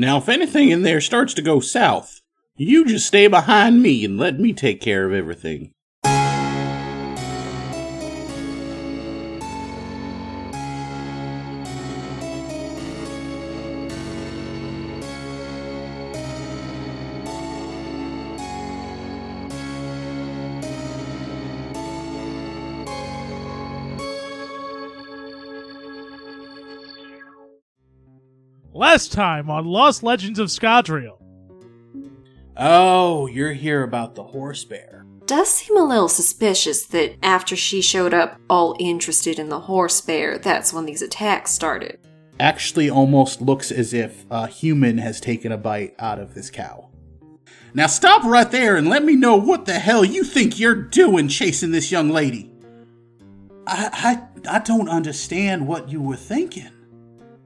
Now, if anything in there starts to go south, you just stay behind me and let me take care of everything. Last time on Lost Legends of Scadrial. Oh, you're here about the horse bear. Does seem a little suspicious that after she showed up all interested in the horse bear, that's when these attacks started. Actually, almost looks as if a human has taken a bite out of this cow. Now stop right there and let me know what the hell you think you're doing chasing this young lady. I I, I don't understand what you were thinking.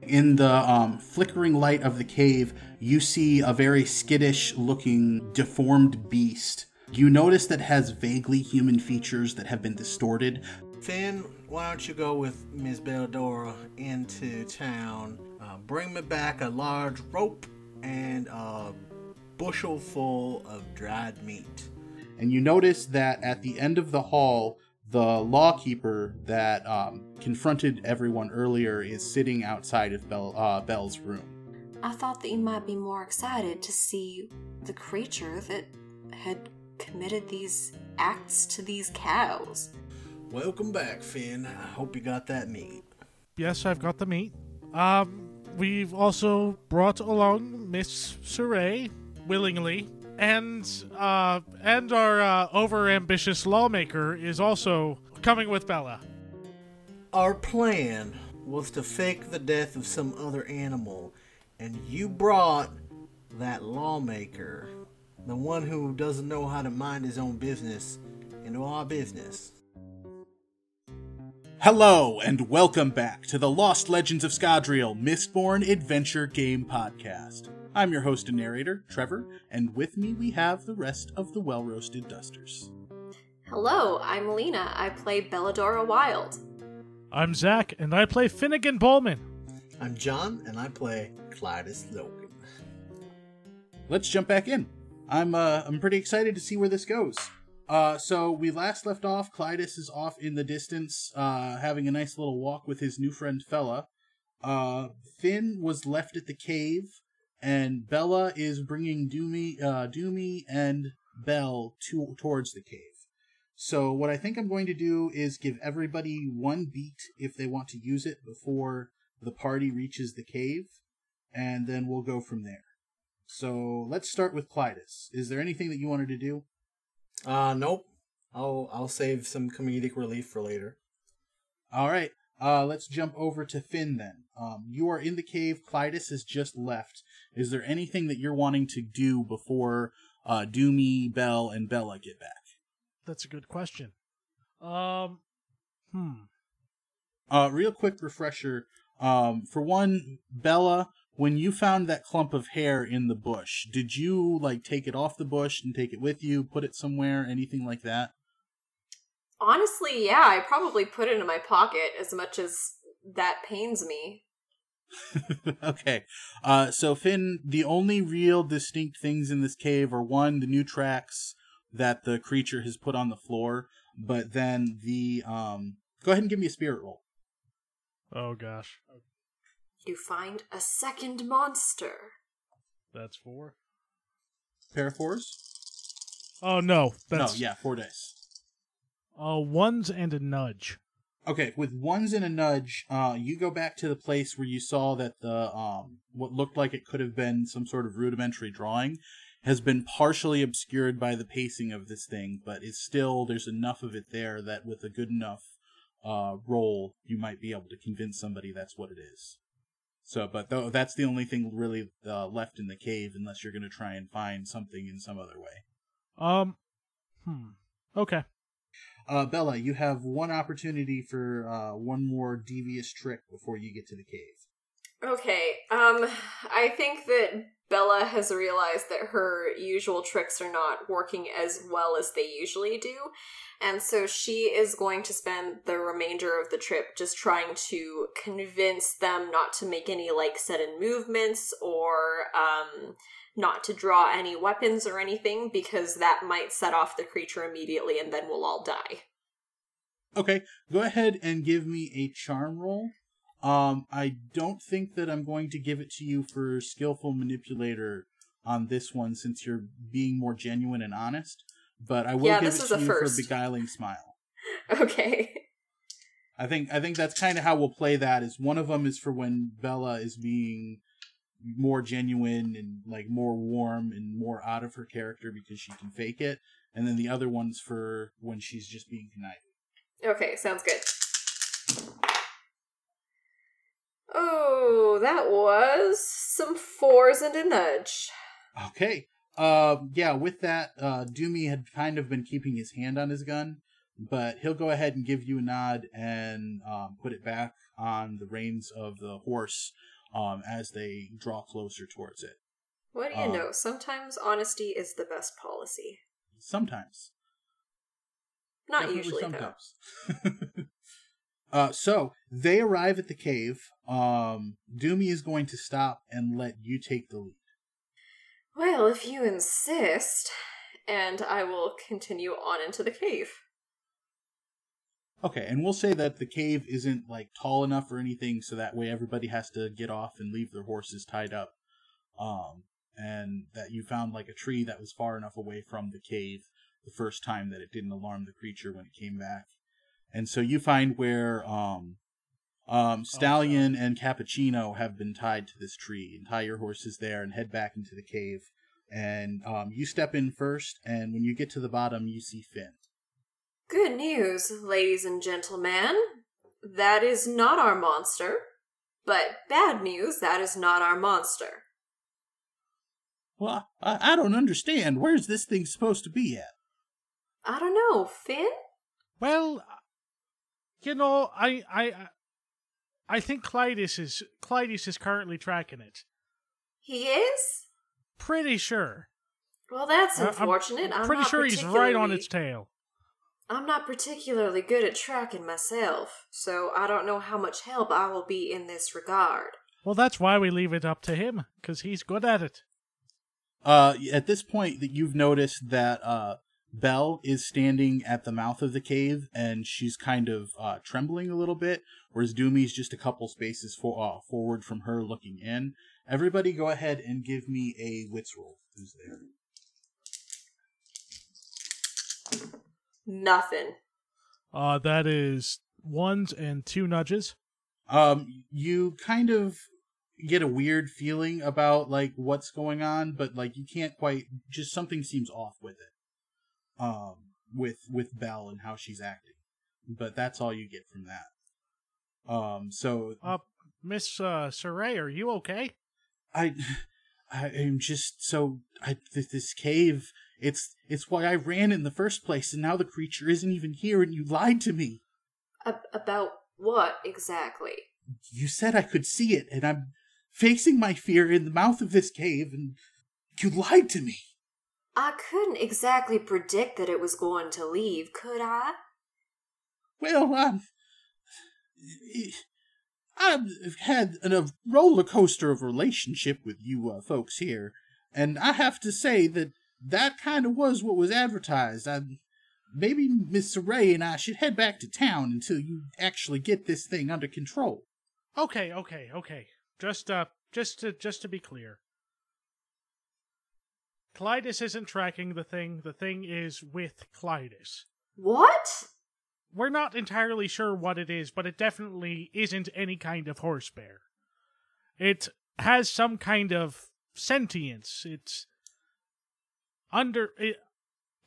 In the um, flickering light of the cave, you see a very skittish looking, deformed beast. You notice that has vaguely human features that have been distorted. Finn, why don't you go with Miss Belladora into town? Uh, bring me back a large rope and a bushel full of dried meat. And you notice that at the end of the hall, the lawkeeper that um, confronted everyone earlier is sitting outside of Belle, uh, Belle's room. I thought that you might be more excited to see the creature that had committed these acts to these cows. Welcome back, Finn. I hope you got that meat. Yes, I've got the meat. Um, we've also brought along Miss Saray willingly, and uh, and our uh, overambitious lawmaker is also coming with Bella. Our plan was to fake the death of some other animal, and you brought that lawmaker, the one who doesn't know how to mind his own business, into our business. Hello, and welcome back to the Lost Legends of Scadrial Mistborn Adventure Game Podcast. I'm your host and narrator, Trevor, and with me we have the rest of the well roasted dusters. Hello, I'm Lena. I play Belladora Wild. I'm Zach, and I play Finnegan Bowman. I'm John, and I play Clytus Logan. Let's jump back in. I'm uh, I'm pretty excited to see where this goes. Uh, so we last left off. Clytus is off in the distance, uh, having a nice little walk with his new friend Fella. Uh, Finn was left at the cave, and Bella is bringing Doomy, uh, Doomy and Belle to, towards the cave. So what I think I'm going to do is give everybody one beat if they want to use it before the party reaches the cave, and then we'll go from there. So let's start with Clytus. Is there anything that you wanted to do? Uh, nope. I'll I'll save some comedic relief for later. All right. Uh, let's jump over to Finn then. Um, you are in the cave. Clytus has just left. Is there anything that you're wanting to do before uh, Doomy, Belle, and Bella get back? That's a good question. Um, hmm. Uh, real quick refresher. Um, for one, Bella, when you found that clump of hair in the bush, did you like take it off the bush and take it with you, put it somewhere, anything like that? Honestly, yeah, I probably put it in my pocket as much as that pains me. okay. Uh, so Finn, the only real distinct things in this cave are one, the new tracks that the creature has put on the floor, but then the um. Go ahead and give me a spirit roll. Oh gosh, You find a second monster. that's four. Pair of fours? Oh no, that's No, yeah, four dice. Uh, ones and a nudge. Okay, with ones and a nudge, uh, you go back to the place where you saw that the um, what looked like it could have been some sort of rudimentary drawing has been partially obscured by the pacing of this thing, but it's still there's enough of it there that with a good enough uh, roll, you might be able to convince somebody that's what it is. So, but though that's the only thing really uh, left in the cave, unless you're going to try and find something in some other way. Um, hmm. Okay. Uh, Bella, you have one opportunity for uh, one more devious trick before you get to the cave. Okay, um, I think that Bella has realized that her usual tricks are not working as well as they usually do. And so she is going to spend the remainder of the trip just trying to convince them not to make any like sudden movements or um not to draw any weapons or anything because that might set off the creature immediately and then we'll all die. Okay, go ahead and give me a charm roll. Um, I don't think that I'm going to give it to you for skillful manipulator on this one since you're being more genuine and honest, but I will Yeah, give it to a you first. for beguiling smile. Okay. I think I think that's kind of how we'll play that. Is one of them is for when Bella is being more genuine and like more warm and more out of her character because she can fake it, and then the other one's for when she's just being conniving. Okay, sounds good. Oh, that was some fours and a nudge. Okay. Uh, yeah, with that, uh, Doomy had kind of been keeping his hand on his gun, but he'll go ahead and give you a nod and um, put it back on the reins of the horse um, as they draw closer towards it. What do you Um, know? Sometimes honesty is the best policy. Sometimes. Not Definitely usually, though. sometimes. uh, so they arrive at the cave. Um, Doomy is going to stop and let you take the lead. Well, if you insist, and I will continue on into the cave. Okay, and we'll say that the cave isn't like tall enough or anything, so that way everybody has to get off and leave their horses tied up. Um, and that you found like a tree that was far enough away from the cave the first time that it didn't alarm the creature when it came back. And so you find where um, um, Stallion and Cappuccino have been tied to this tree, and tie your horses there and head back into the cave. And um, you step in first, and when you get to the bottom, you see Finn. Good news, ladies and gentlemen. That is not our monster. But bad news, that is not our monster. Well, I, I don't understand. Where's this thing supposed to be at? I don't know, Finn? Well, you know, I I I think Clytus is Clytus is currently tracking it. He is? Pretty sure. Well, that's I- I'm unfortunate. I'm, Pretty not sure he's right on its tail. I'm not particularly good at tracking myself, so I don't know how much help I will be in this regard. Well, that's why we leave it up to him because he's good at it. Uh, at this point, that you've noticed that uh, Belle is standing at the mouth of the cave, and she's kind of uh, trembling a little bit, whereas Doomy's just a couple spaces for, uh, forward from her, looking in. Everybody, go ahead and give me a wits roll. Who's there? Nothing. Uh, that is ones and two nudges. um you kind of get a weird feeling about like what's going on but like you can't quite just something seems off with it um with with belle and how she's acting but that's all you get from that um so Uh, Miss uh, Saray, are you okay? i i am just so i th- this cave it's it's why i ran in the first place and now the creature isn't even here and you lied to me A- about what exactly? you said I could see it, and I'm facing my fear in the mouth of this cave, and you lied to me. I couldn't exactly predict that it was going to leave, could I? Well, um, I've had a roller coaster of relationship with you uh, folks here, and I have to say that that kind of was what was advertised. I, maybe Miss Ray and I should head back to town until you actually get this thing under control. Okay, okay, okay. Just uh, just to just to be clear, Clytus isn't tracking the thing. The thing is with Clytus. What? We're not entirely sure what it is, but it definitely isn't any kind of horse bear. It has some kind of sentience. It's under it,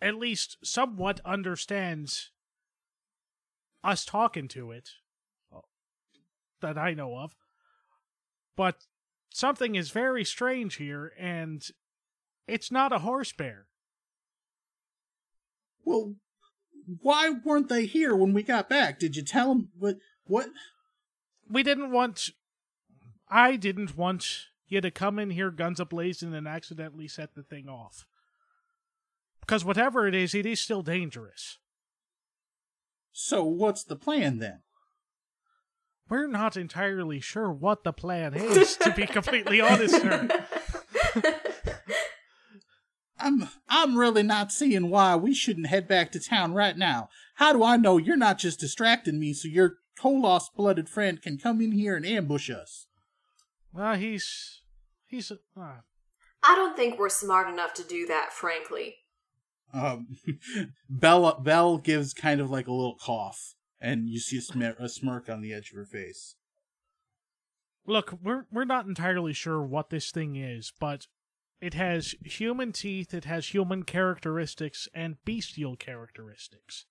at least somewhat understands us talking to it uh, that I know of. But something is very strange here, and it's not a horse bear. Well, why weren't they here when we got back? Did you tell them what? What? we didn't want I didn't want you to come in here guns ablazing and accidentally set the thing off. Because whatever it is, it is still dangerous. So what's the plan then? We're not entirely sure what the plan is, to be completely honest, sir. I'm I'm really not seeing why we shouldn't head back to town right now. How do I know you're not just distracting me so your Koloss blooded friend can come in here and ambush us? Well, he's he's uh, I don't think we're smart enough to do that, frankly. Um, Bella Belle gives kind of like a little cough, and you see a, smirk, a smirk on the edge of her face. look. We're we're not entirely sure what this thing is, but it has human teeth, it has human characteristics, and bestial characteristics.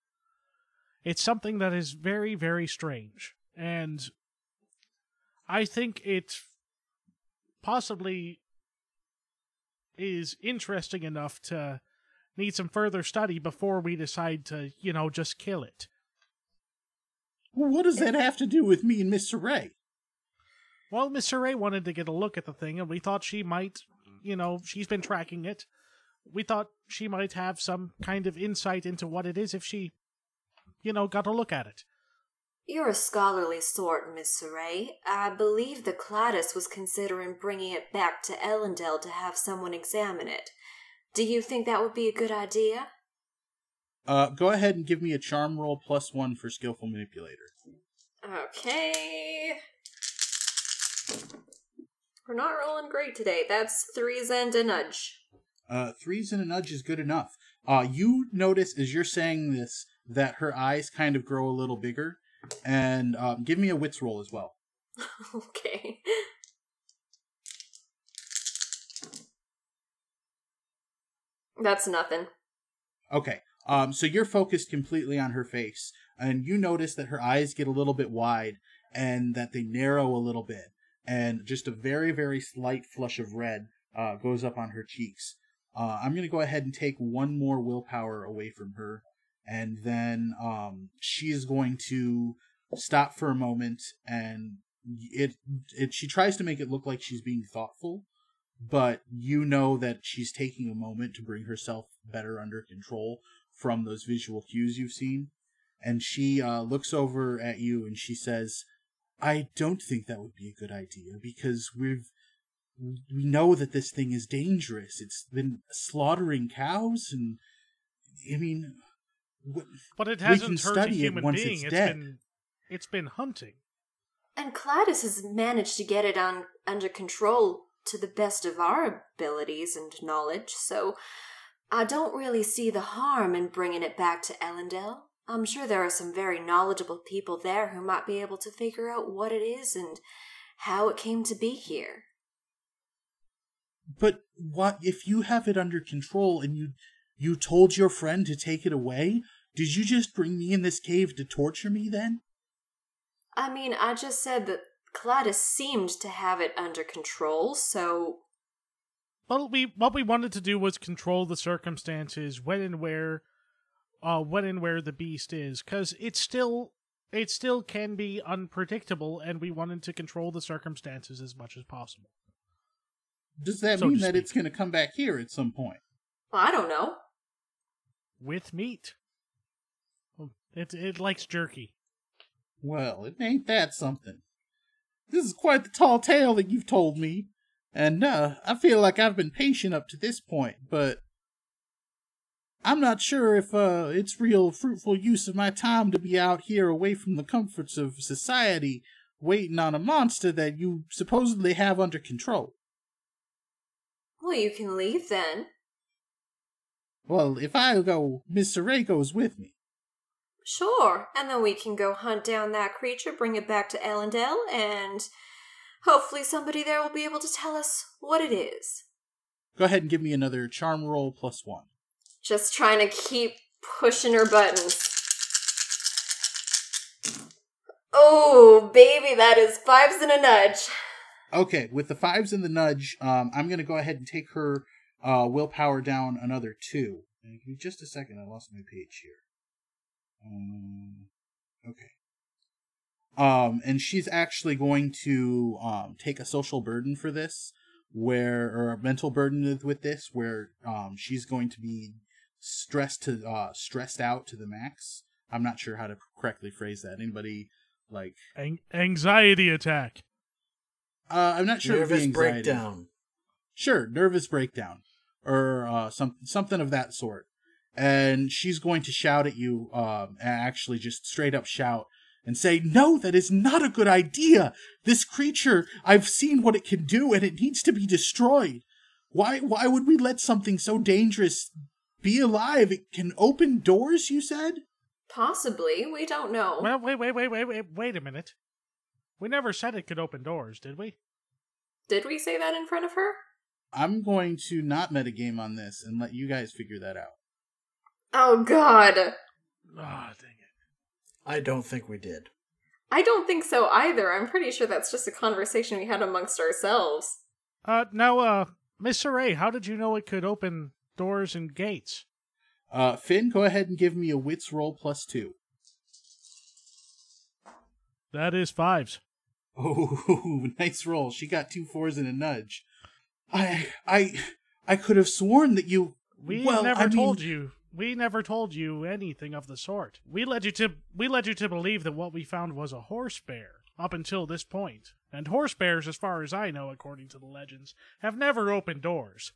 It's something that is very very strange, and I think it possibly is interesting enough to need some further study before we decide to, you know, just kill it. Well, what does that have to do with me and Mister Ray? Well, Miss Ray wanted to get a look at the thing, and we thought she might, you know, she's been tracking it. We thought she might have some kind of insight into what it is if she, you know, got a look at it. You're a scholarly sort, Miss Saray. I believe the Cladis was considering bringing it back to Elendel to have someone examine it. Do you think that would be a good idea? Uh, go ahead and give me a charm roll plus one for skillful manipulator. Okay. We're not rolling great today. That's threes and a nudge. Uh, threes and a nudge is good enough. Uh, you notice as you're saying this that her eyes kind of grow a little bigger, and um, give me a wits roll as well. okay. That's nothing. Okay. Um, so you're focused completely on her face, and you notice that her eyes get a little bit wide and that they narrow a little bit, and just a very, very slight flush of red uh, goes up on her cheeks. Uh, I'm going to go ahead and take one more willpower away from her, and then um, she is going to stop for a moment, and it it she tries to make it look like she's being thoughtful, but you know that she's taking a moment to bring herself better under control from those visual cues you've seen. And she uh, looks over at you and she says, I don't think that would be a good idea because we've we know that this thing is dangerous. It's been slaughtering cows, and I mean, wh- But it hasn't can hurt a study it human once being. it's It's dead. been it's been hunting. And Cladis has managed to get it on under control to the best of our abilities and knowledge, so I don't really see the harm in bringing it back to Elendel. I'm sure there are some very knowledgeable people there who might be able to figure out what it is and how it came to be here. but what if you have it under control and you you told your friend to take it away? Did you just bring me in this cave to torture me then? I mean, I just said that Cladis seemed to have it under control, so Well, we what we wanted to do was control the circumstances when and where, uh, when and where the beast is, because it's still it still can be unpredictable, and we wanted to control the circumstances as much as possible. Does that So mean that speak. it's going to come back here at some point? I don't know. With meat, it it likes jerky. Well, it ain't that something. This is quite the tall tale that you've told me, and uh, I feel like I've been patient up to this point, but I'm not sure if uh, it's real fruitful use of my time to be out here away from the comforts of society, waiting on a monster that you supposedly have under control. Well, you can leave then. Well, if I go, Mr. Ray goes with me. Sure, and then we can go hunt down that creature, bring it back to Elendel, and hopefully somebody there will be able to tell us what it is. Go ahead and give me another charm roll plus one. Just trying to keep pushing her buttons. Oh, baby, that is fives and a nudge. Okay, with the fives and the nudge, um, I'm gonna go ahead and take her uh, willpower down another two. Give me just a second. I lost my page here. Um, okay. Um, and she's actually going to um, take a social burden for this, where or a mental burden with this, where um, she's going to be stressed to uh, stressed out to the max. I'm not sure how to correctly phrase that. Anybody like? An- anxiety attack. Uh, I'm not sure. if Nervous breakdown. Sure, nervous breakdown or uh, some something of that sort. And she's going to shout at you, um, actually just straight up shout and say, "No, that is not a good idea. This creature, I've seen what it can do, and it needs to be destroyed. Why? Why would we let something so dangerous be alive? It can open doors. You said." Possibly. We don't know. Well, wait, wait, wait, wait, wait, wait a minute. We never said it could open doors, did we? Did we say that in front of her? I'm going to not metagame on this and let you guys figure that out. Oh god. Ah, dang it. I don't think we did. I don't think so either. I'm pretty sure that's just a conversation we had amongst ourselves. Uh, now, uh, Miss Saray, how did you know it could open doors and gates? Uh, Finn, go ahead and give me a wits roll plus two. That is fives. Oh, nice roll. She got two fours and a nudge. I, I, I could have sworn that you. We well, never I mean- told you. We never told you anything of the sort. We led you to we led you to believe that what we found was a horse bear up until this point. And horse bears, as far as I know, according to the legends, have never opened doors.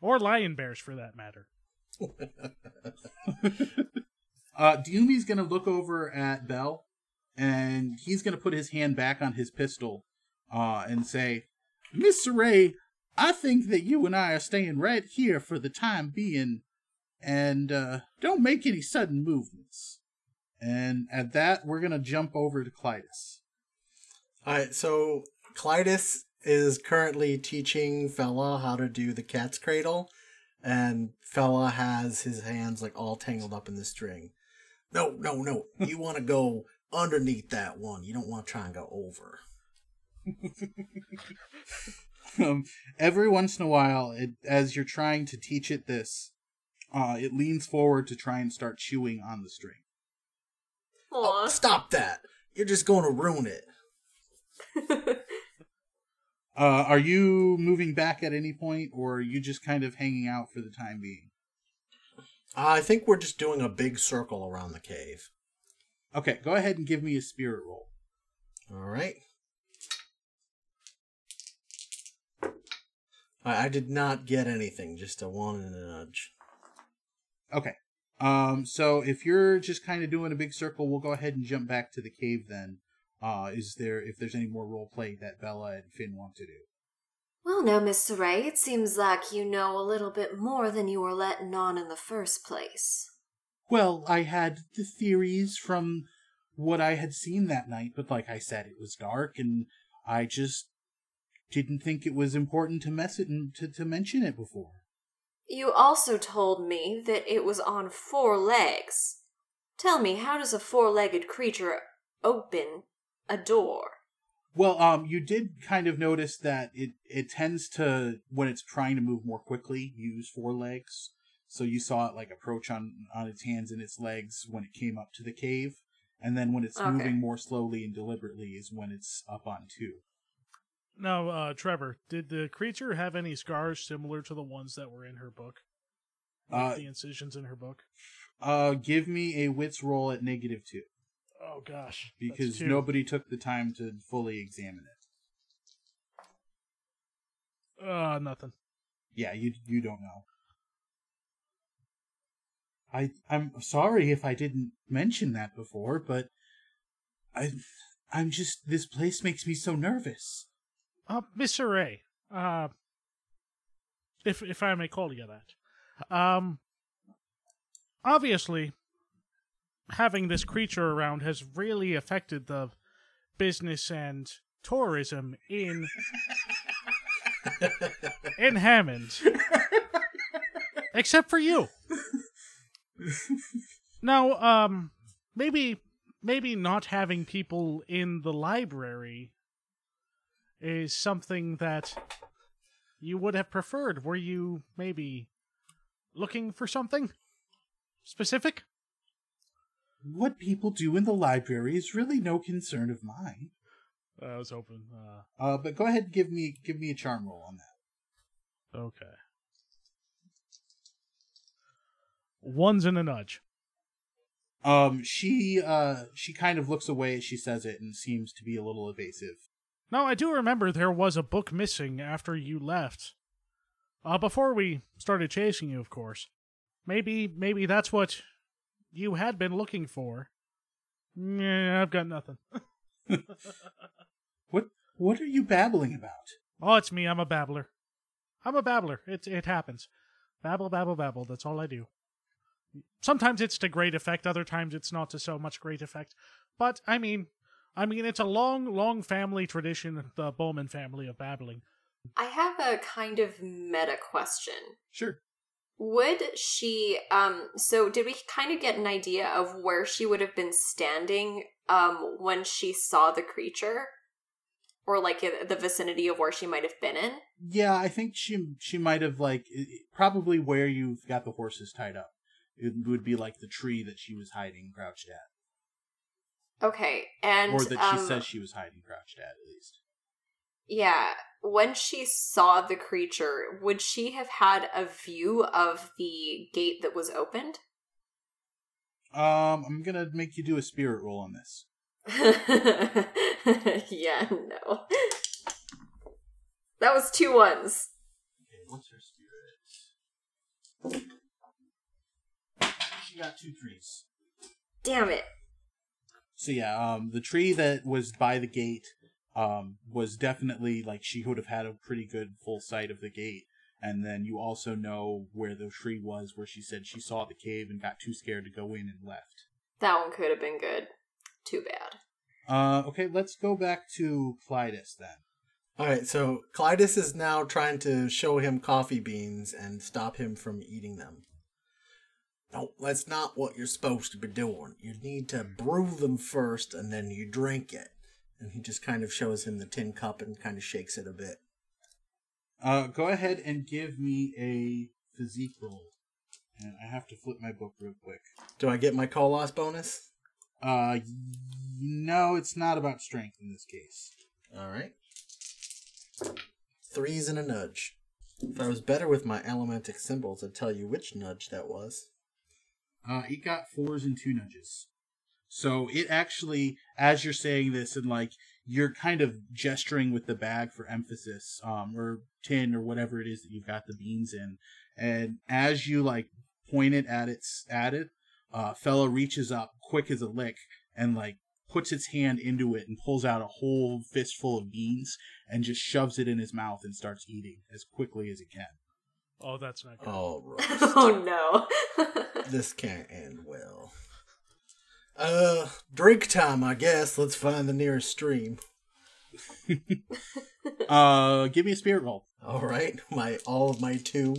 Or lion bears for that matter. Uh, Doomy's gonna look over at Belle, and he's gonna put his hand back on his pistol, uh, and say, "Miss Ray, I think that you and I are staying right here for the time being, and uh, don't make any sudden movements." And at that, we're gonna jump over to Clytus. Alright, so Clytus is currently teaching Fella how to do the cat's cradle, and Fella has his hands like all tangled up in the string. No, no, no. You want to go underneath that one. You don't want to try and go over. um, every once in a while, it, as you're trying to teach it this, uh, it leans forward to try and start chewing on the string. Oh, stop that. You're just going to ruin it. Uh, are you moving back at any point, or are you just kind of hanging out for the time being? I think we're just doing a big circle around the cave. Okay, go ahead and give me a spirit roll. All right. I, I did not get anything, just a one and a nudge. Okay. Um, so if you're just kind of doing a big circle, we'll go ahead and jump back to the cave then. Uh, is there if there's any more role play that Bella and Finn want to do? Well, now, Mr. Ray, it seems like you know a little bit more than you were letting on in the first place. Well, I had the theories from what I had seen that night, but like I said, it was dark, and I just didn't think it was important to mess it and to, to mention it before. You also told me that it was on four legs. Tell me, how does a four legged creature open a door? Well, um, you did kind of notice that it it tends to when it's trying to move more quickly use four legs. So you saw it like approach on on its hands and its legs when it came up to the cave, and then when it's Okay. moving more slowly and deliberately is when it's up on two. Now, uh, Trevor, did the creature have any scars similar to the ones that were in her book? Like Uh, the incisions in her book? Uh, give me a wits roll at negative two Oh gosh. because nobody took the time to fully examine it. Uh, nothing. Yeah, you you don't know. I I'm sorry if I didn't mention that before, but I I'm just this place makes me so nervous. Uh, Mr. Ray, uh, if if I may call you that, um, obviously, having this creature around has really affected the business and tourism in in Hammond, except for you. Now, um, maybe maybe not having people in the library is something that you would have preferred. Were you maybe looking for something specific? What people do in the library is really no concern of mine. I was hoping. Uh, Uh, but go ahead and give me give me a charm roll on that. okay. One's in a nudge. Um, she uh she kind of looks away as she says it and seems to be a little evasive. Now I do remember there was a book missing after you left. Uh, before we started chasing you, of course. Maybe, maybe that's what you had been looking for. Yeah, I've got nothing. What what are you babbling about? Oh, it's me. I'm a babbler. I'm a babbler. It it happens. Babble, babble, babble. That's all I do. Sometimes it's to great effect. Other times it's not to so much great effect. But I mean, I mean, it's a long, long family tradition. The Bowman family of babbling. I have a kind of meta question. Sure. Would she um so did we kind of get an idea of where she would have been standing um when she saw the creature or like the vicinity of where she might have been in? Yeah, I think she she might have like probably where you've got the horses tied up. It would be like the tree that she was hiding crouched at, Okay. And or that she um, says she was hiding crouched at at least. Yeah, when she saw the creature, would she have had a view of the gate that was opened? Um, I'm gonna make you do a spirit roll on this. yeah, no. That was two ones. Okay, what's her spirit? She got two threes. Damn it. So yeah, um, the tree that was by the gate, um, was definitely like she would have had a pretty good full sight of the gate. And then you also know where the tree was, where she said she saw the cave and got too scared to go in and left. That one could have been good. Too bad. Uh, okay, let's go back to Clytus then. All right, so Clytus is now trying to show him coffee beans and stop him from eating them. No, that's not what you're supposed to be doing. You need to brew them first and then you drink it. And he just kind of shows him the tin cup and kind of shakes it a bit. Uh, go ahead and give me a physique roll. And I have to flip my book real quick. Do I get my Koloss bonus? Uh, y- no, it's not about strength in this case. All right. Threes and a nudge. If I was better with my allomantic symbols, I'd tell you which nudge that was. Uh, it got fours and two nudges. So it actually, as you're saying this, and like you're kind of gesturing with the bag for emphasis, um, or tin or whatever it is that you've got the beans in, and as you like point it at its at it, uh, fella reaches up quick as a lick and like puts its hand into it and pulls out a whole fistful of beans and just shoves it in his mouth and starts eating as quickly as he can. Oh, that's not good. All right. oh no. this can't end well. Uh, drink time, I guess. Let's find the nearest stream. Uh, give me a spirit roll. All right, my all of my two.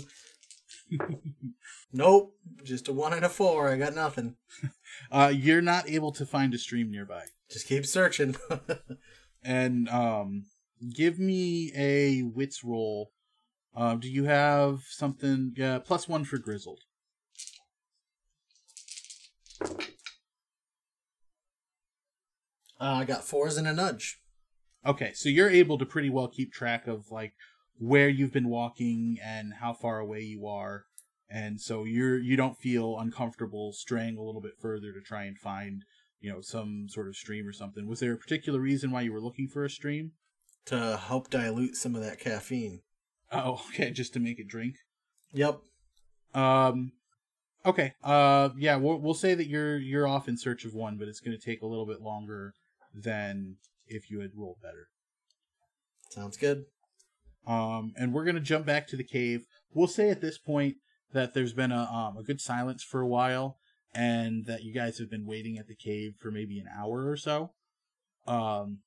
nope, just a one and a four. I got nothing. Uh, you're not able to find a stream nearby. Just keep searching. and um give me a wits roll um do you have something yeah plus one for grizzled uh, I got fours and a nudge. okay so you're able to pretty well keep track of like where you've been walking and how far away you are and so you're you don't feel uncomfortable straying a little bit further to try and find you know some sort of stream or something was there a particular reason why you were looking for a stream To help dilute some of that caffeine. oh okay just to make it drink Yep. Um. Okay. Uh. Yeah. We'll we'll say that you're you're off in search of one, but it's going to take a little bit longer than if you had rolled better. Sounds good. Um. And we're to jump back to the cave. We'll say at this point that there's been a um a good silence for a while, and that you guys have been waiting at the cave for maybe an hour or so. Um.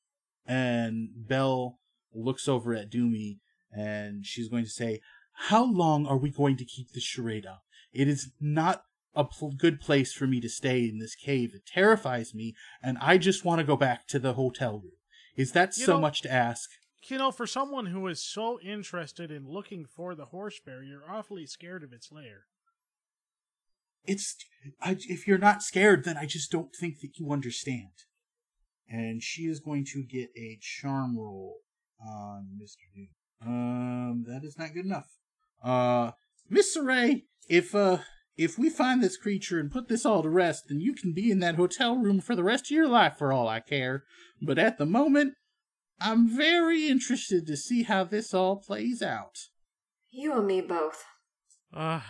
And Belle looks over at Doomy, and she's going to say, how long are we going to keep this charade up? It is not a pl- good place for me to stay in this cave. It terrifies me, and I just want to go back to the hotel room. Is that You so know- much to ask? You know, for someone who is so interested in looking for the horse bear, you're awfully scared of its lair. it's I, if you're not scared, then I just don't think that you understand. And she is going to get a charm roll on Mr. Duke. Um, that is not good enough. Uh, Miss Saray, if uh, if we find this creature and put this all to rest, then you can be in that hotel room for the rest of your life for all I care. But at the moment, I'm very interested to see how this all plays out. You and me both. Uh,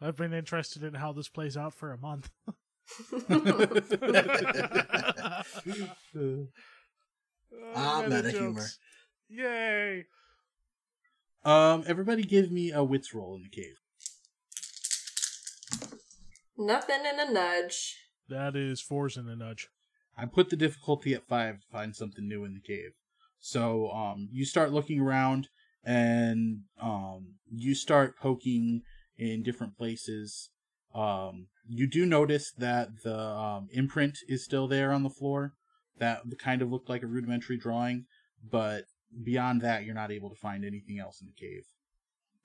I've been interested in how this plays out for a month. Ah, meta meta humor. Yay! um, everybody give me a wits roll in the cave. Nothing in a nudge. That is fours in a nudge. I put the difficulty at five to find something new in the cave. So um, you start looking around and um, you start poking in different places. Um, you do notice that the um, imprint is still there on the floor. That kind of looked like a rudimentary drawing, but beyond that, you're not able to find anything else in the cave.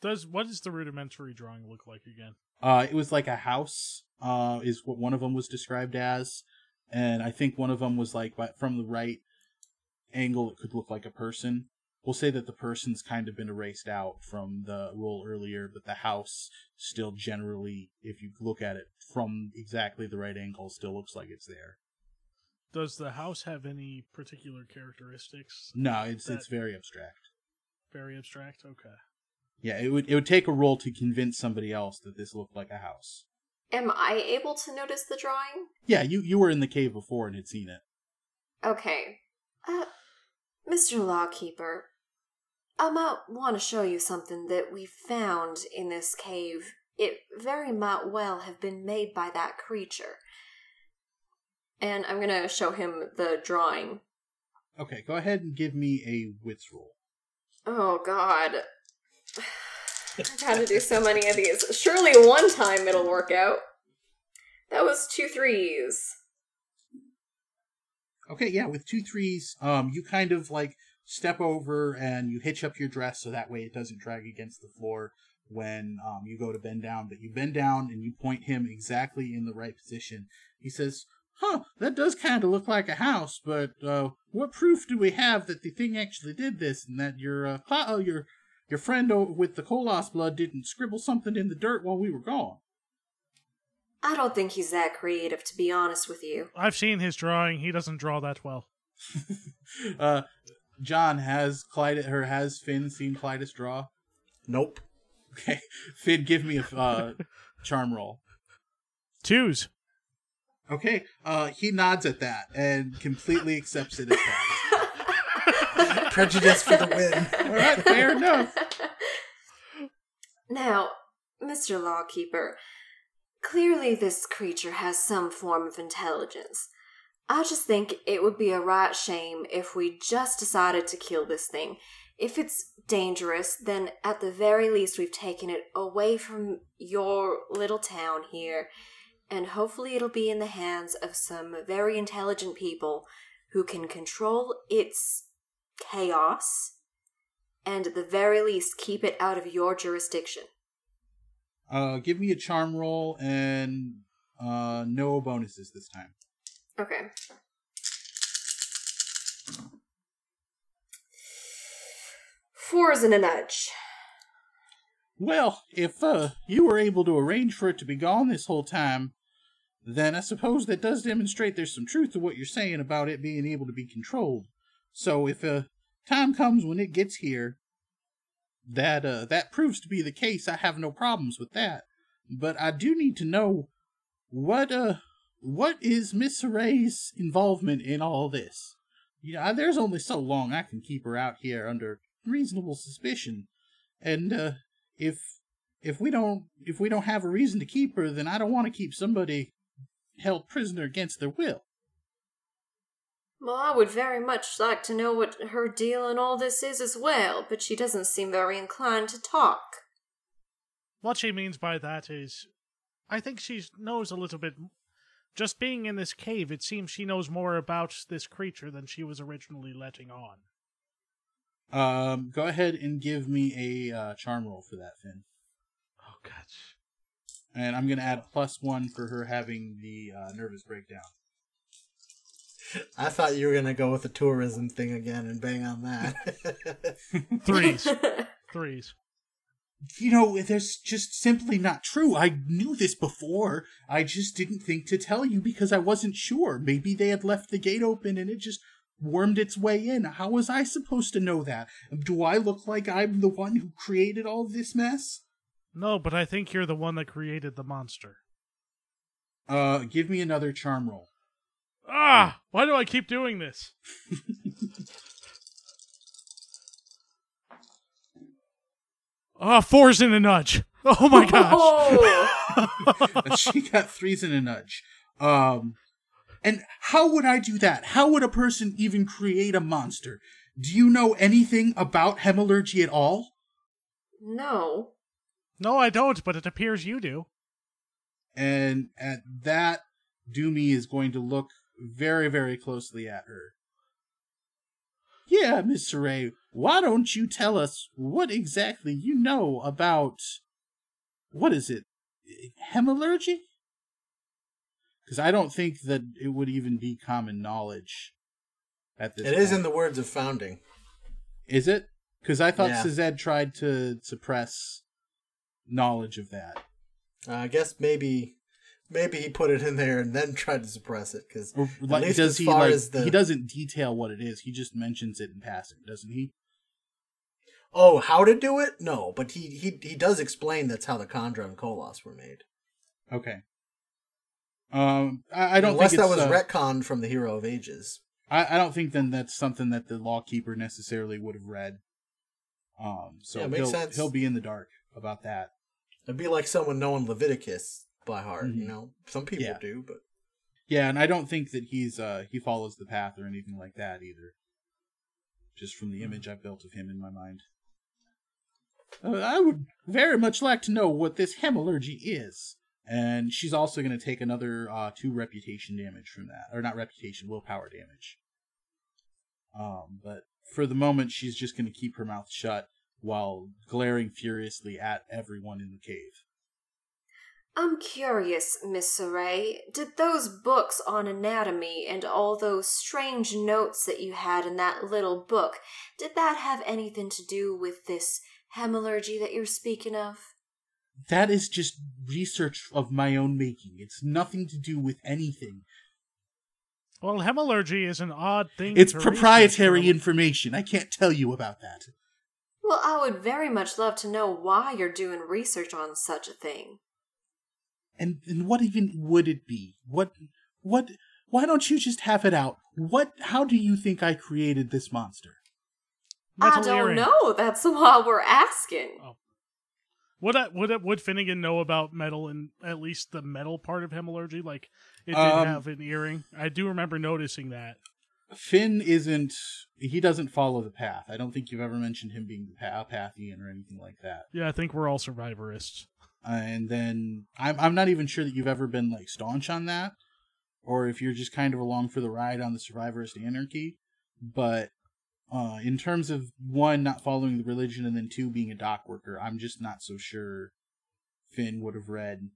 Does what does the rudimentary drawing look like again? Uh, it was like a house. Uh, is what one of them was described as, and I think one of them was like from the right angle, it could look like a person. We'll say that the person's kind of been erased out from the roll earlier, but the house still generally, if you look at it from exactly the right angle, still looks like it's there. Does the house have any particular characteristics? No, it's That- it's very abstract. Very abstract. Okay. Yeah, it would it would take a roll to convince somebody else that this looked like a house. Am I able to notice the drawing? Yeah, you you were in the cave before and had seen it. Okay. Uh, Mr. Lawkeeper, I might want to show you something that we found in this cave. It very might well have been made by that creature. And I'm gonna show him the drawing. Okay, go ahead and give me a wits roll. Oh god. I've had to do so many of these. Surely one time it'll work out. That was two threes. Okay, yeah, with two threes, um, you kind of like step over and you hitch up your dress so that way it doesn't drag against the floor when um, you go to bend down. But you bend down and you point him exactly in the right position. He says, "Huh, that does kind of look like a house, but uh, what proof do we have that the thing actually did this and that your uh, cl- uh, your your friend with the Koloss blood didn't scribble something in the dirt while we were gone?" I don't think he's that creative, to be honest with you. I've seen his drawing. He doesn't draw that well. uh, John has Clyde or has Finn seen Clytus draw? Nope. Okay, Finn, give me a uh, charm roll. Twos. Okay, uh, he nods at that and completely accepts it as fact. Prejudice for the win. All right, fair enough. Now, Mr. Lawkeeper, clearly this creature has some form of intelligence. I just think it would be a right shame if we just decided to kill this thing. If it's dangerous, then at the very least we've taken it away from your little town here, and hopefully it'll be in the hands of some very intelligent people who can control its chaos and at the very least keep it out of your jurisdiction. Uh, give me a charm roll and uh, no bonuses this time. Okay. Fours and a nudge. Well, if uh, you were able to arrange for it to be gone this whole time, then I suppose that does demonstrate there's some truth to what you're saying about it being able to be controlled. So if uh, time comes when it gets here, that uh, that proves to be the case, I have no problems with that. But I do need to know what uh what is Miss Ray's involvement in all this. You know, there's only so long I can keep her out here under reasonable suspicion, and uh, if if we don't if we don't have a reason to keep her, then I don't want to keep somebody held prisoner against their will. Well, I would very much like to know what her deal in all this is as well, but she doesn't seem very inclined to talk. What she means by that is, I think she knows a little bit. Just being in this cave, it seems she knows more about this creature than she was originally letting on. Um, go ahead and give me a uh, charm roll for that, Finn. Oh, God. and I'm gonna add plus one for her having the uh, nervous breakdown. I thought you were gonna go with the tourism thing again and bang on that. Threes. Threes. You know, that's just simply not true. I knew this before. I just didn't think to tell you because I wasn't sure. Maybe they had left the gate open and it just wormed its way in. How was I supposed to know that? Do I look like I'm the one who created all this mess? No, but I think you're the one that created the monster. Uh, give me another charm roll. Ah! Why do I keep doing this? Ah, fours in a nudge. Oh my gosh. Oh, she got threes in a nudge. Um, and how would I do that? How would a person even create a monster? Do you know anything about hemalurgy at all? no. No, I don't, but it appears you do. And at that, Doomy is going to look very, very closely at her. Yeah, Miss Ray, why don't you tell us what exactly you know about what is it? Hemalurgy? Because I don't think that it would even be common knowledge at this it is in the words of founding. Is it? Because I thought Yeah. Sazed tried to suppress knowledge of that. Uh, I guess maybe maybe he put it in there and then tried to suppress it because Or At like, least does as he far like as the- he doesn't detail what it is. He just mentions it in passing, doesn't he? oh, how to do it? No, but he he he does explain that's how the kandra and Koloss were made. Okay. Um, I, I don't Unless think that was uh, retcon from the Hero of Ages. I, I don't think then that's something that the lawkeeper necessarily would have read. Um, so Yeah, makes he'll sense. he'll be in the dark about that. It'd be like someone knowing Leviticus by heart. Mhm. You know, some people Yeah. do, but Yeah, and I don't think that he's uh he follows the path or anything like that either. Just from Hmm. the image I've built of him in my mind. Uh, I would very much like to know what this hemalurgy is. And she's also going to take another uh, two reputation damage from that, or not reputation, willpower damage. Um, but for the moment, she's just going to keep her mouth shut while glaring furiously at everyone in the cave. I'm curious, Miss Saray. Did those books on anatomy and all those strange notes that you had in that little book, did that have anything to do with this hemalurgy that you're speaking of? That is just research of my own making. It's nothing to do with anything. Well, hemalurgy is an odd thing. It's to research, proprietary Charlie. information. I can't tell you about that. Well, I would very much love to know why you're doing research on such a thing. And, and what even would it be? What what why don't you just have it out? What how do you think I created this monster? I don't earring. know. That's why we're asking. Oh. Would I, would would Finnegan know about metal and at least the metal part of hemalurgy? Like it did Um, have an earring. I do remember noticing that. Finn isn't he doesn't follow the path. I don't think you've ever mentioned him being a Pathian or anything like that. Yeah, I think we're all survivorists. Uh, and then I'm I'm not even sure that you've ever been like staunch on that, or if you're just kind of along for the ride on the survivorist anarchy. But uh, in terms of one not following the religion and then two being a dock worker, I'm just not so sure Finn would have read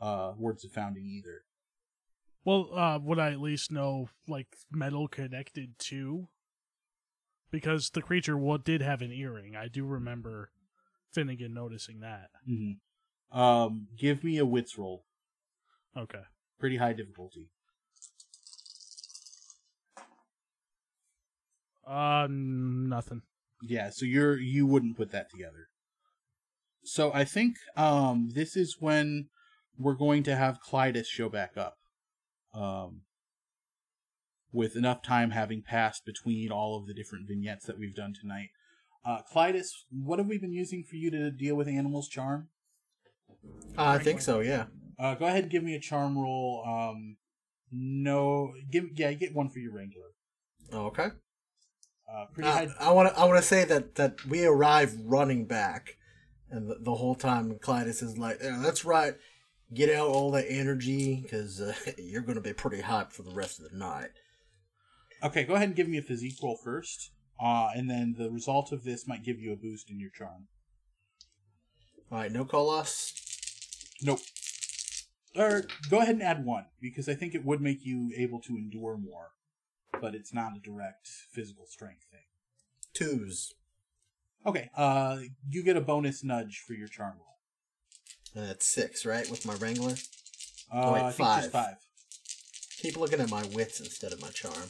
uh, Words of Founding either. Well, uh, would I at least know like metal connected to? Because the creature did have an earring. I do remember Finnegan noticing that. hmm Um, give me a wits roll, Okay. pretty high difficulty. Uh, nothing. Yeah, so you're you wouldn't put that together. So I think um this is when we're going to have Clytus show back up. Um with enough time having passed between all of the different vignettes that we've done tonight. Uh Clytus, what have we been using for you to deal with animals charm? Uh, I think so. Yeah. Uh go ahead and give me a charm roll. Um no give yeah, get one for your wrangler. Oh, okay. Uh pretty Uh, high I want to. I want to say that that we arrive running back, and the, the whole time Clytus is like, yeah, "That's right. Get out all that energy because uh, you're going to be pretty hot for the rest of the night." Okay, go ahead and give me a physique roll first. Uh, and then the result of this might give you a boost in your charm. All right, no Koloss. Nope. Or go ahead and add one because I think it would make you able to endure more, but it's not a direct physical strength thing. Twos. Okay. Uh, you get a bonus nudge for your charm roll. And that's six, right? With my Wrangler? Uh, wait, I think just five. five. Keep looking at my wits instead of my charm.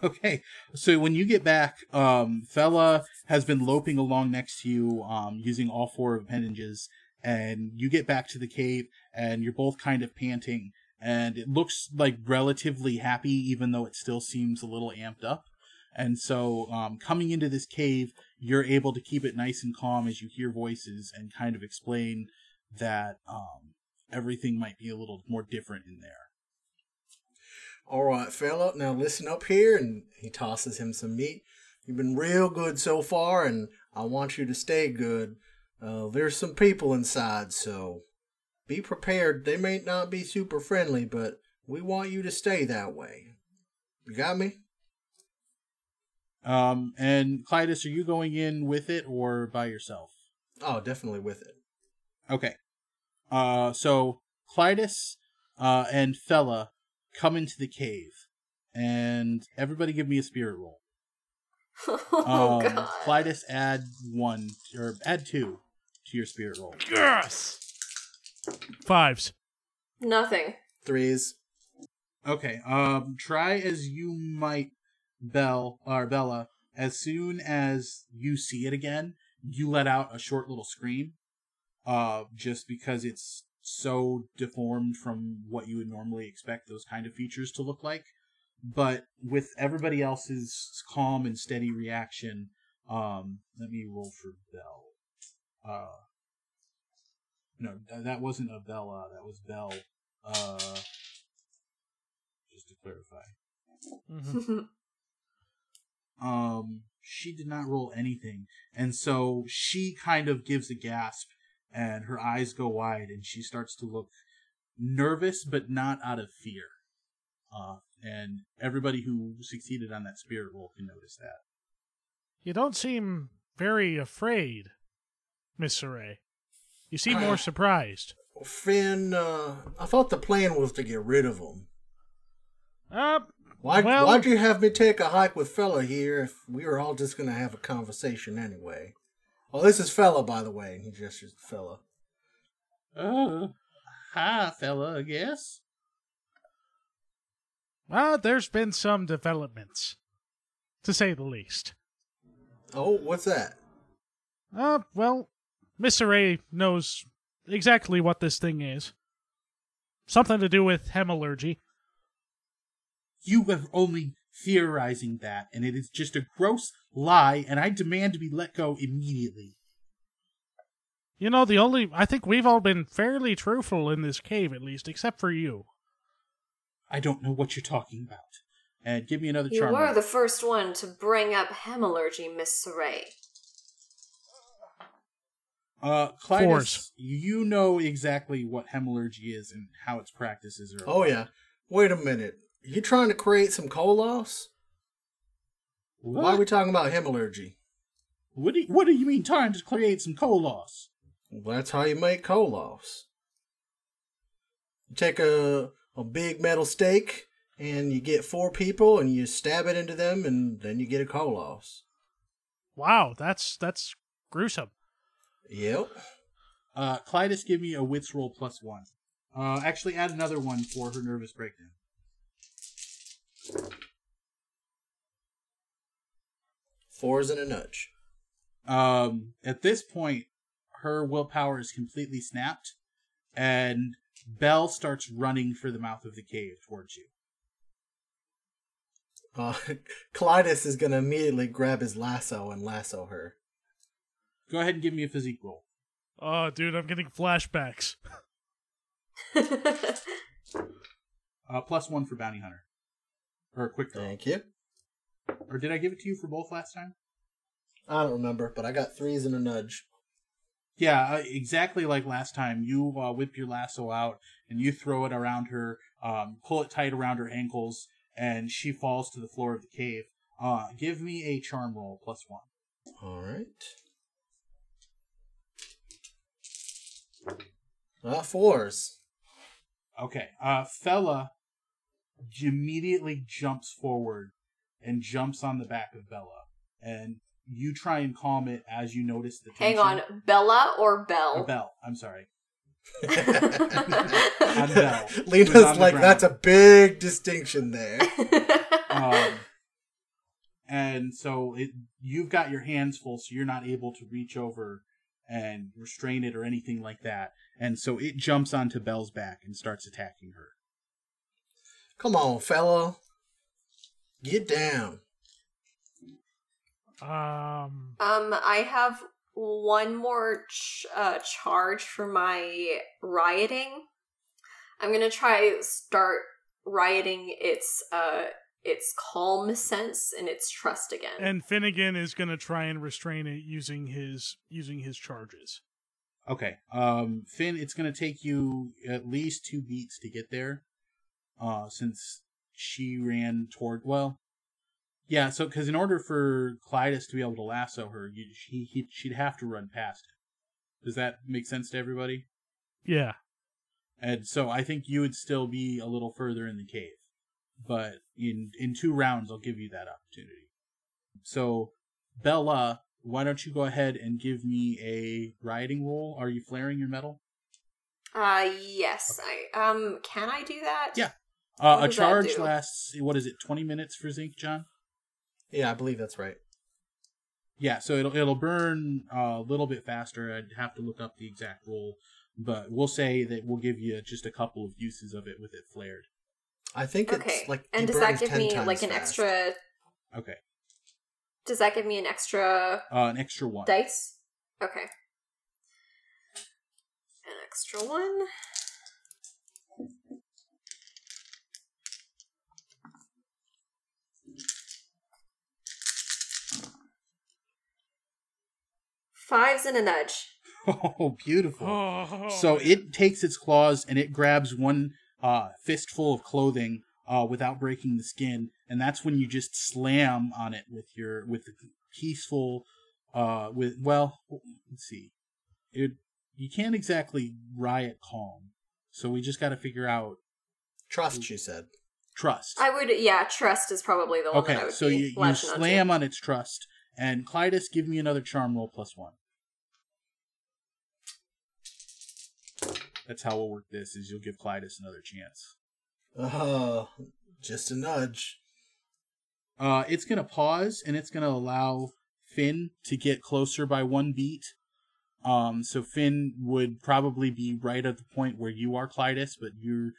Okay, so when you get back, um, Fella has been loping along next to you, um, using all four appendages, and you get back to the cave, and you're both kind of panting, and it looks like relatively happy, even though it still seems a little amped up. And so, um, coming into this cave, you're able to keep it nice and calm as you hear voices and kind of explain that um, everything might be a little more different in there. All right, fella. Now listen up here, and he tosses him some meat. You've been real good so far, and I want you to stay good. Uh, there's some people inside, so be prepared. They may not be super friendly, but we want you to stay that way. You got me? Um, and Clytus, are you going in with it or by yourself? Oh, definitely with it. Okay. Uh, so Clytus, uh, and Fella come into the cave, and everybody give me a spirit roll. oh um, god. Clytus, add one or add two to your spirit roll. Yes. Fives. Nothing. Threes. Okay. Um, try as you might, Belle or Bella. As soon as you see it again, you let out a short little scream. Uh, just because it's so deformed from what you would normally expect those kind of features to look like. But with everybody else's calm and steady reaction, um, let me roll for Belle. Uh, no, that wasn't a Bella. That was Belle. Uh, just to clarify. Mhm. um she did not roll anything and so she kind of gives a gasp and her eyes go wide and she starts to look nervous but not out of fear uh and everybody who succeeded on that spirit roll can notice that You don't seem very afraid, Miss Saray. You seem more surprised. Finn, uh, I thought the plan was to get rid of him. Uh, Why, Well- why'd you have me take a hike with fella here if we were all just gonna have a conversation anyway? Oh, this is fella, by the way. And he gestures to fella. oh hi fella i guess well, there's been some developments, to say the least. Oh, what's that? Uh, well, Miss Saray knows exactly what this thing is. Something to do with hemalurgy. you have only theorizing that and it is just a gross lie and i demand to be let go immediately You know, the only. I think we've all been fairly truthful in this cave, at least, except for you. i don't know what you're talking about and give me another You charm were the first one to bring up hemalurgy, Miss Saray. Uh, Clytus, Fours. you know exactly what hemalurgy is and how its practices are. Oh yeah. Wait a minute. You trying to create some koloss? What? Why are we talking about hemalurgy? What do you, what do you mean trying to create some koloss? Well, that's how you make koloss. You take a a big metal stake and you get four people and you stab it into them and then you get a koloss. Wow, that's that's gruesome. Yep. Uh, Clytus, give me a wits roll plus one. Uh, actually, add another one for her nervous breakdown. Fours and a nudge. Um, at this point, her willpower is completely snapped, and Belle starts running for the mouth of the cave towards you. Uh, Clytus is gonna immediately grab his lasso and lasso her. Go ahead and give me a physique roll. Oh, dude, I'm getting flashbacks. Uh, plus one for bounty hunter, or a quick draw. Thank you. Or did I give it to you for both last time? I don't remember, but I got threes and a nudge. Yeah, uh, exactly like last time. You uh, whip your lasso out and you throw it around her, um, pull it tight around her ankles, and she falls to the floor of the cave. Uh, give me a charm roll plus one. All right. Uh, fours. Okay. Uh, fella immediately jumps forward and jumps on the back of Bella, and you try and calm it as you notice the Hang on, Bella or Or Belle? Belle. I'm sorry. On Belle. Lena's Who's on the like, that's a big distinction there. um, and so it, you've got your hands full, so you're not able to reach over and restrain it or anything like that. And so it jumps onto Belle's back and starts attacking her. Come on, fella. Get down. Um, Um, I have one more ch- uh, charge for my rioting. I'm gonna try start rioting its uh its calm sense and its trust again. and Finnegan is gonna try and restrain it using his using his charges. Okay, um, Finn, it's going to take you at least two beats to get there, uh, since she ran toward. Well, yeah. So, because in order for Clytus to be able to lasso her, you, she he, she'd have to run past him. Does that make sense to everybody? Yeah. And so I think you would still be a little further in the cave. But in in two rounds I'll give you that opportunity. So Bella, why don't you go ahead and give me a rioting roll? Are you flaring your metal? uh yes, I um can I do that? Yeah. Uh, a charge lasts what is it, twenty minutes for zinc, John? Yeah, I believe that's right. Yeah, so it'll it'll burn uh, a little bit faster. I'd have to look up the exact rule, but we'll say that we'll give you just a couple of uses of it with it flared. I think Okay. it's like and does that give me like an fast. extra Okay, does that give me an extra uh, an extra one. dice? Okay. An extra one. Fives and a nudge. Oh, beautiful. Oh, So it takes its claws and it grabs one uh, fistful of clothing uh, without breaking the skin, and that's when you just slam on it with your with the peaceful uh, with well, let's see, it you can't exactly riot calm, so we just got to figure out Trust, she said. trust. I would, yeah, trust is probably the one that I Okay, so be you, you latching onto. slam on its trust, and Clytus, give me another charm roll plus one. That's how we'll work this. Is you'll give Clytus another chance. Oh, just a nudge. Uh, it's gonna pause and it's gonna allow Finn to get closer by one beat. Um, so Finn would probably be right at the point where you are, Clytus, but you're,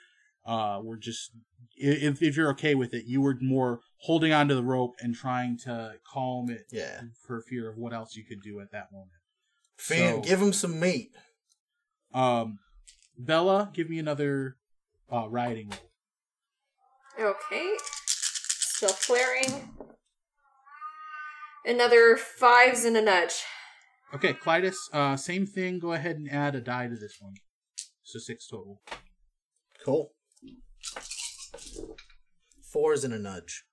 uh, we're just if if you're okay with it, you were more holding onto the rope and trying to calm it Yeah. for fear of what else you could do at that moment. Finn, So- give him some meat. Um, Bella, give me another uh, rioting roll. Okay. Still flaring. Another fives and a nudge. Okay, Clytus, uh, same thing. Go ahead and add a die to this one. So six total. Cool. Fours and a nudge.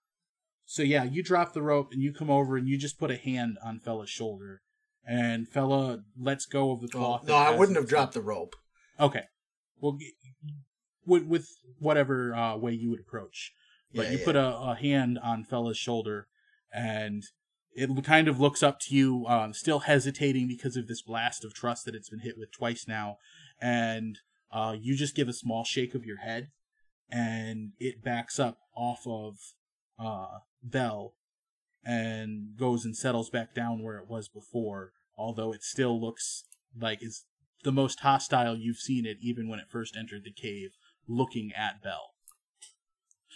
So yeah, you drop the rope and you come over and you just put a hand on Fella's shoulder, and Fella lets go of the Well, cloth. no, I wouldn't have dropped the rope. Okay, well, with with whatever uh, way you would approach, but Yeah, you yeah. put a, a hand on Fella's shoulder, and it kind of looks up to you, um, still hesitating because of this blast of trust that it's been hit with twice now, and uh, you just give a small shake of your head, and it backs up off of uh, Belle, and goes and settles back down where it was before. Although it still looks like it's the most hostile you've seen it, even when it first entered the cave, looking at Belle.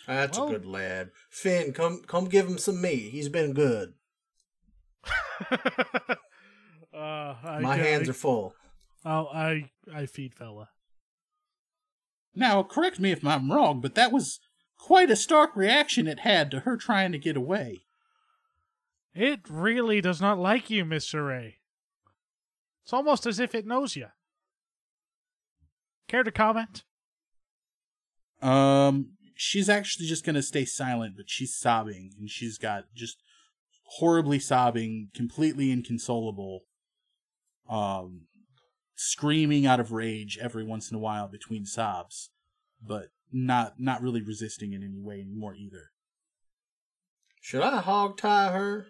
That's Well- a good lad. Finn, come come give him some meat. He's been good. uh, I, My hands are full. Oh, I I feed fella. Now, correct me if I'm wrong, but that was quite a stark reaction it had to her trying to get away. It really does not like you, Mister Ray. It's almost as if it knows you. Care to comment? Um, she's actually just gonna stay silent, but she's sobbing, and she's got just horribly sobbing, completely inconsolable, um, screaming out of rage every once in a while between sobs, but not not really resisting in any way anymore either. Should I hog tie her?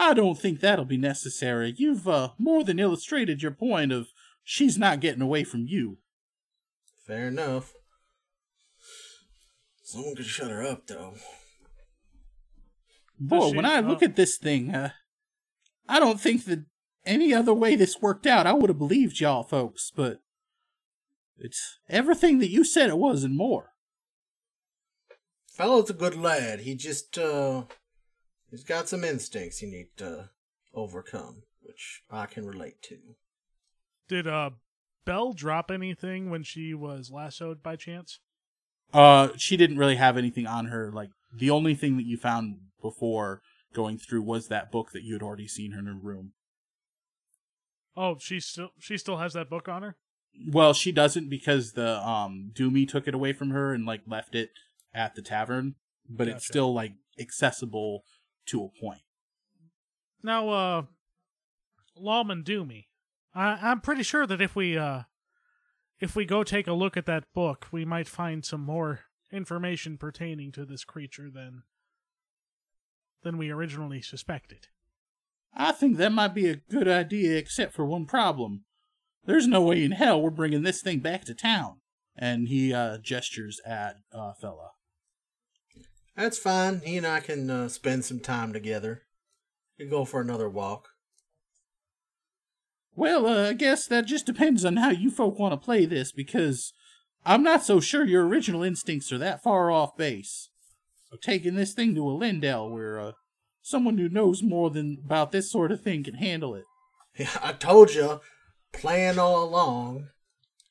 I don't think that'll be necessary. You've uh, more than illustrated your point of she's not getting away from you. Fair enough. Someone could shut her up, though. Boy, she- when I look oh. at this thing, uh, I don't think that any other way this worked out, I would have believed y'all folks, but it's everything that you said it was and more. Fellow's a good lad. He just, uh, he's got some instincts he need to overcome, which I can relate to. Did uh Belle drop anything when she was lassoed by chance? Uh, she didn't really have anything on her. Like the only thing that you found before going through was that book that you had already seen her in her room. Oh, she still she still has that book on her. Well, she doesn't because the um Doomy took it away from her and like left it at the tavern, but it's still like accessible to a point. Now, uh, Lawman Doomy, I I'm pretty sure that if we uh if we go take a look at that book, we might find some more information pertaining to this creature than than we originally suspected. I think that might be a good idea, except for one problem. There's no way in hell we're bringing this thing back to town. And he uh, gestures at uh, fella. That's fine. He and I can uh, spend some time together. We can go for another walk. Well, uh, I guess that just depends on how you folk want to play this, because I'm not so sure your original instincts are that far off base. Of taking this thing to Elendel, where uh, someone who knows more than about this sort of thing can handle it. Yeah, I told you, plan all along.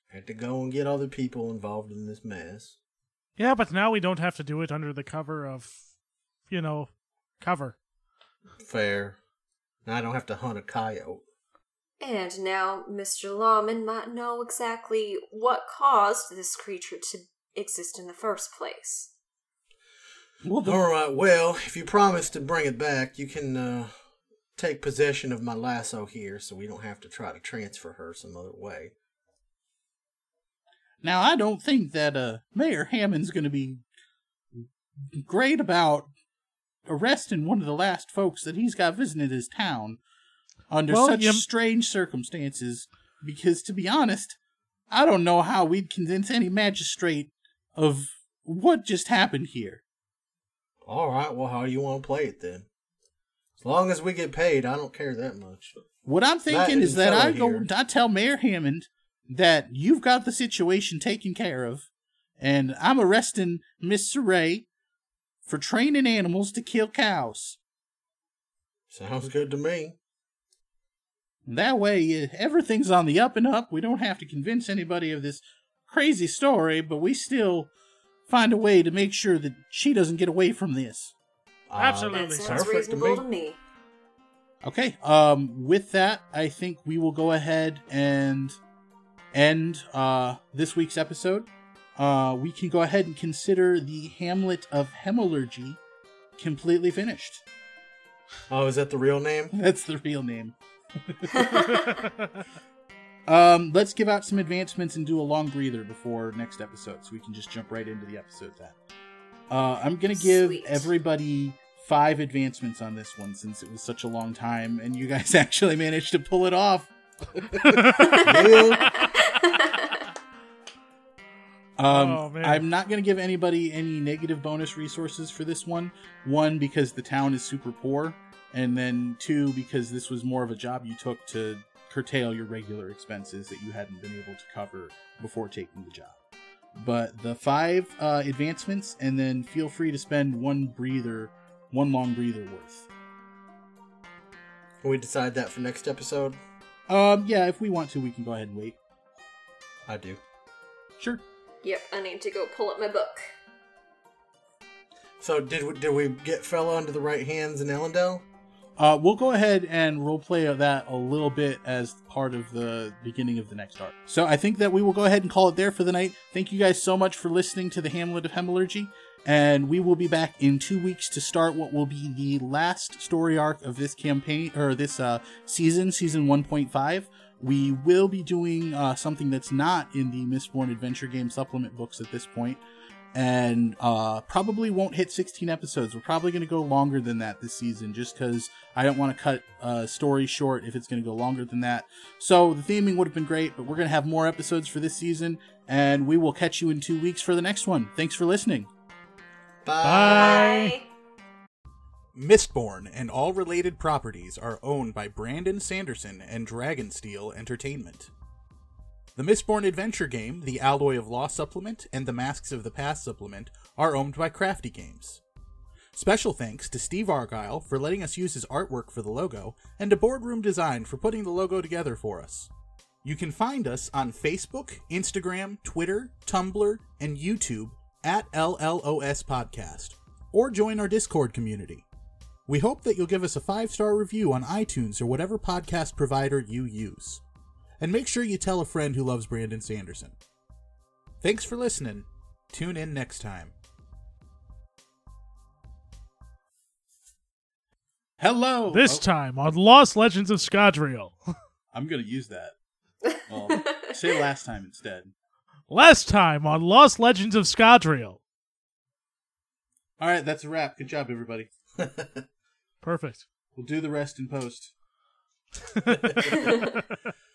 Had to go and get other people involved in this mess. Yeah, but now we don't have to do it under the cover of, you know, cover. Fair. Now I don't have to hunt a coyote. And now Mr. Lawman might know exactly what caused this creature to exist in the first place. Well, the, All right. Well, if you promise to bring it back, you can uh, take possession of my lasso here, so we don't have to try to transfer her some other way. Now, I don't think that uh, Mayor Hammond's going to be great about arresting one of the last folks that he's got visiting his town under Well, such you- strange circumstances. Because, to be honest, I don't know how we'd convince any magistrate of what just happened here. All right. Well, how do you want to play it then? As long as we get paid, I don't care that much. What I'm thinking That is that I go, here. I tell Mayor Hammond that you've got the situation taken care of, and I'm arresting Miss Saray for training animals to kill cows. Sounds good to me. That way, uh, everything's on the up and up. We don't have to convince anybody of this crazy story, but we still find a way to make sure that she doesn't get away from this. Uh, Absolutely. That sounds perfect to me. to me. Okay. Um. With that, I think we will go ahead and end uh this week's episode. Uh, we can go ahead and consider the Hamlet of Hemalurgy completely finished. Oh, is that the real name? That's the real name. Um, let's give out some advancements and do a long breather before next episode, so we can just jump right into the episode then. Uh, I'm gonna give Sweet. everybody five advancements on this one since it was such a long time, and you guys actually managed to pull it off. Yeah. Um, Oh. I'm not going to give anybody any negative bonus resources for this one. One, because the town is super poor, and then two, because this was more of a job you took to curtail your regular expenses that you hadn't been able to cover before taking the job. But the five uh, advancements, and then feel free to spend one breather, one long breather worth. Can we decide that for next episode? Um, yeah, if we want to, we can go ahead and wait. I do. Sure. Yep, I need to go pull up my book. So did we, did we get fella under the right hands in Elendel? Uh, we'll go ahead and roleplay that a little bit as part of the beginning of the next arc. So I think that we will go ahead and call it there for the night. Thank you guys so much for listening to the Hamlet of Hemalurgy, and we will be back in two weeks to start what will be the last story arc of this campaign or this uh, season, season 1.5. We will be doing uh, something that's not in the Mistborn Adventure Game supplement books at this point and uh, probably won't hit 16 episodes. We're probably going to go longer than that this season just because I don't want to cut a story short if it's going to go longer than that. So the theming would have been great, but we're going to have more episodes for this season, and we will catch you in two weeks for the next one. Thanks for listening. Bye. Mistborn and all related properties are owned by Brandon Sanderson and Dragonsteel Entertainment. The Mistborn adventure game, the Alloy of Law supplement, and the Masks of the Past supplement are owned by Crafty Games. Special thanks to Steve Argyle for letting us use his artwork for the logo, and to Boardroom Design for putting the logo together for us. You can find us on Facebook, Instagram, Twitter, Tumblr, and YouTube at LLOS Podcast, or join our Discord community. We hope that you'll give us a five star review on iTunes or whatever podcast provider you use. And make sure you tell a friend who loves Brandon Sanderson. Thanks for listening. Tune in next time. Hello! This Oh, time on Lost Legends of Scadrial. I'm going to use that. Well, um, say last time instead. Last time on Lost Legends of Scadrial. All right, that's a wrap. Good job, everybody. Perfect. We'll do the rest in post.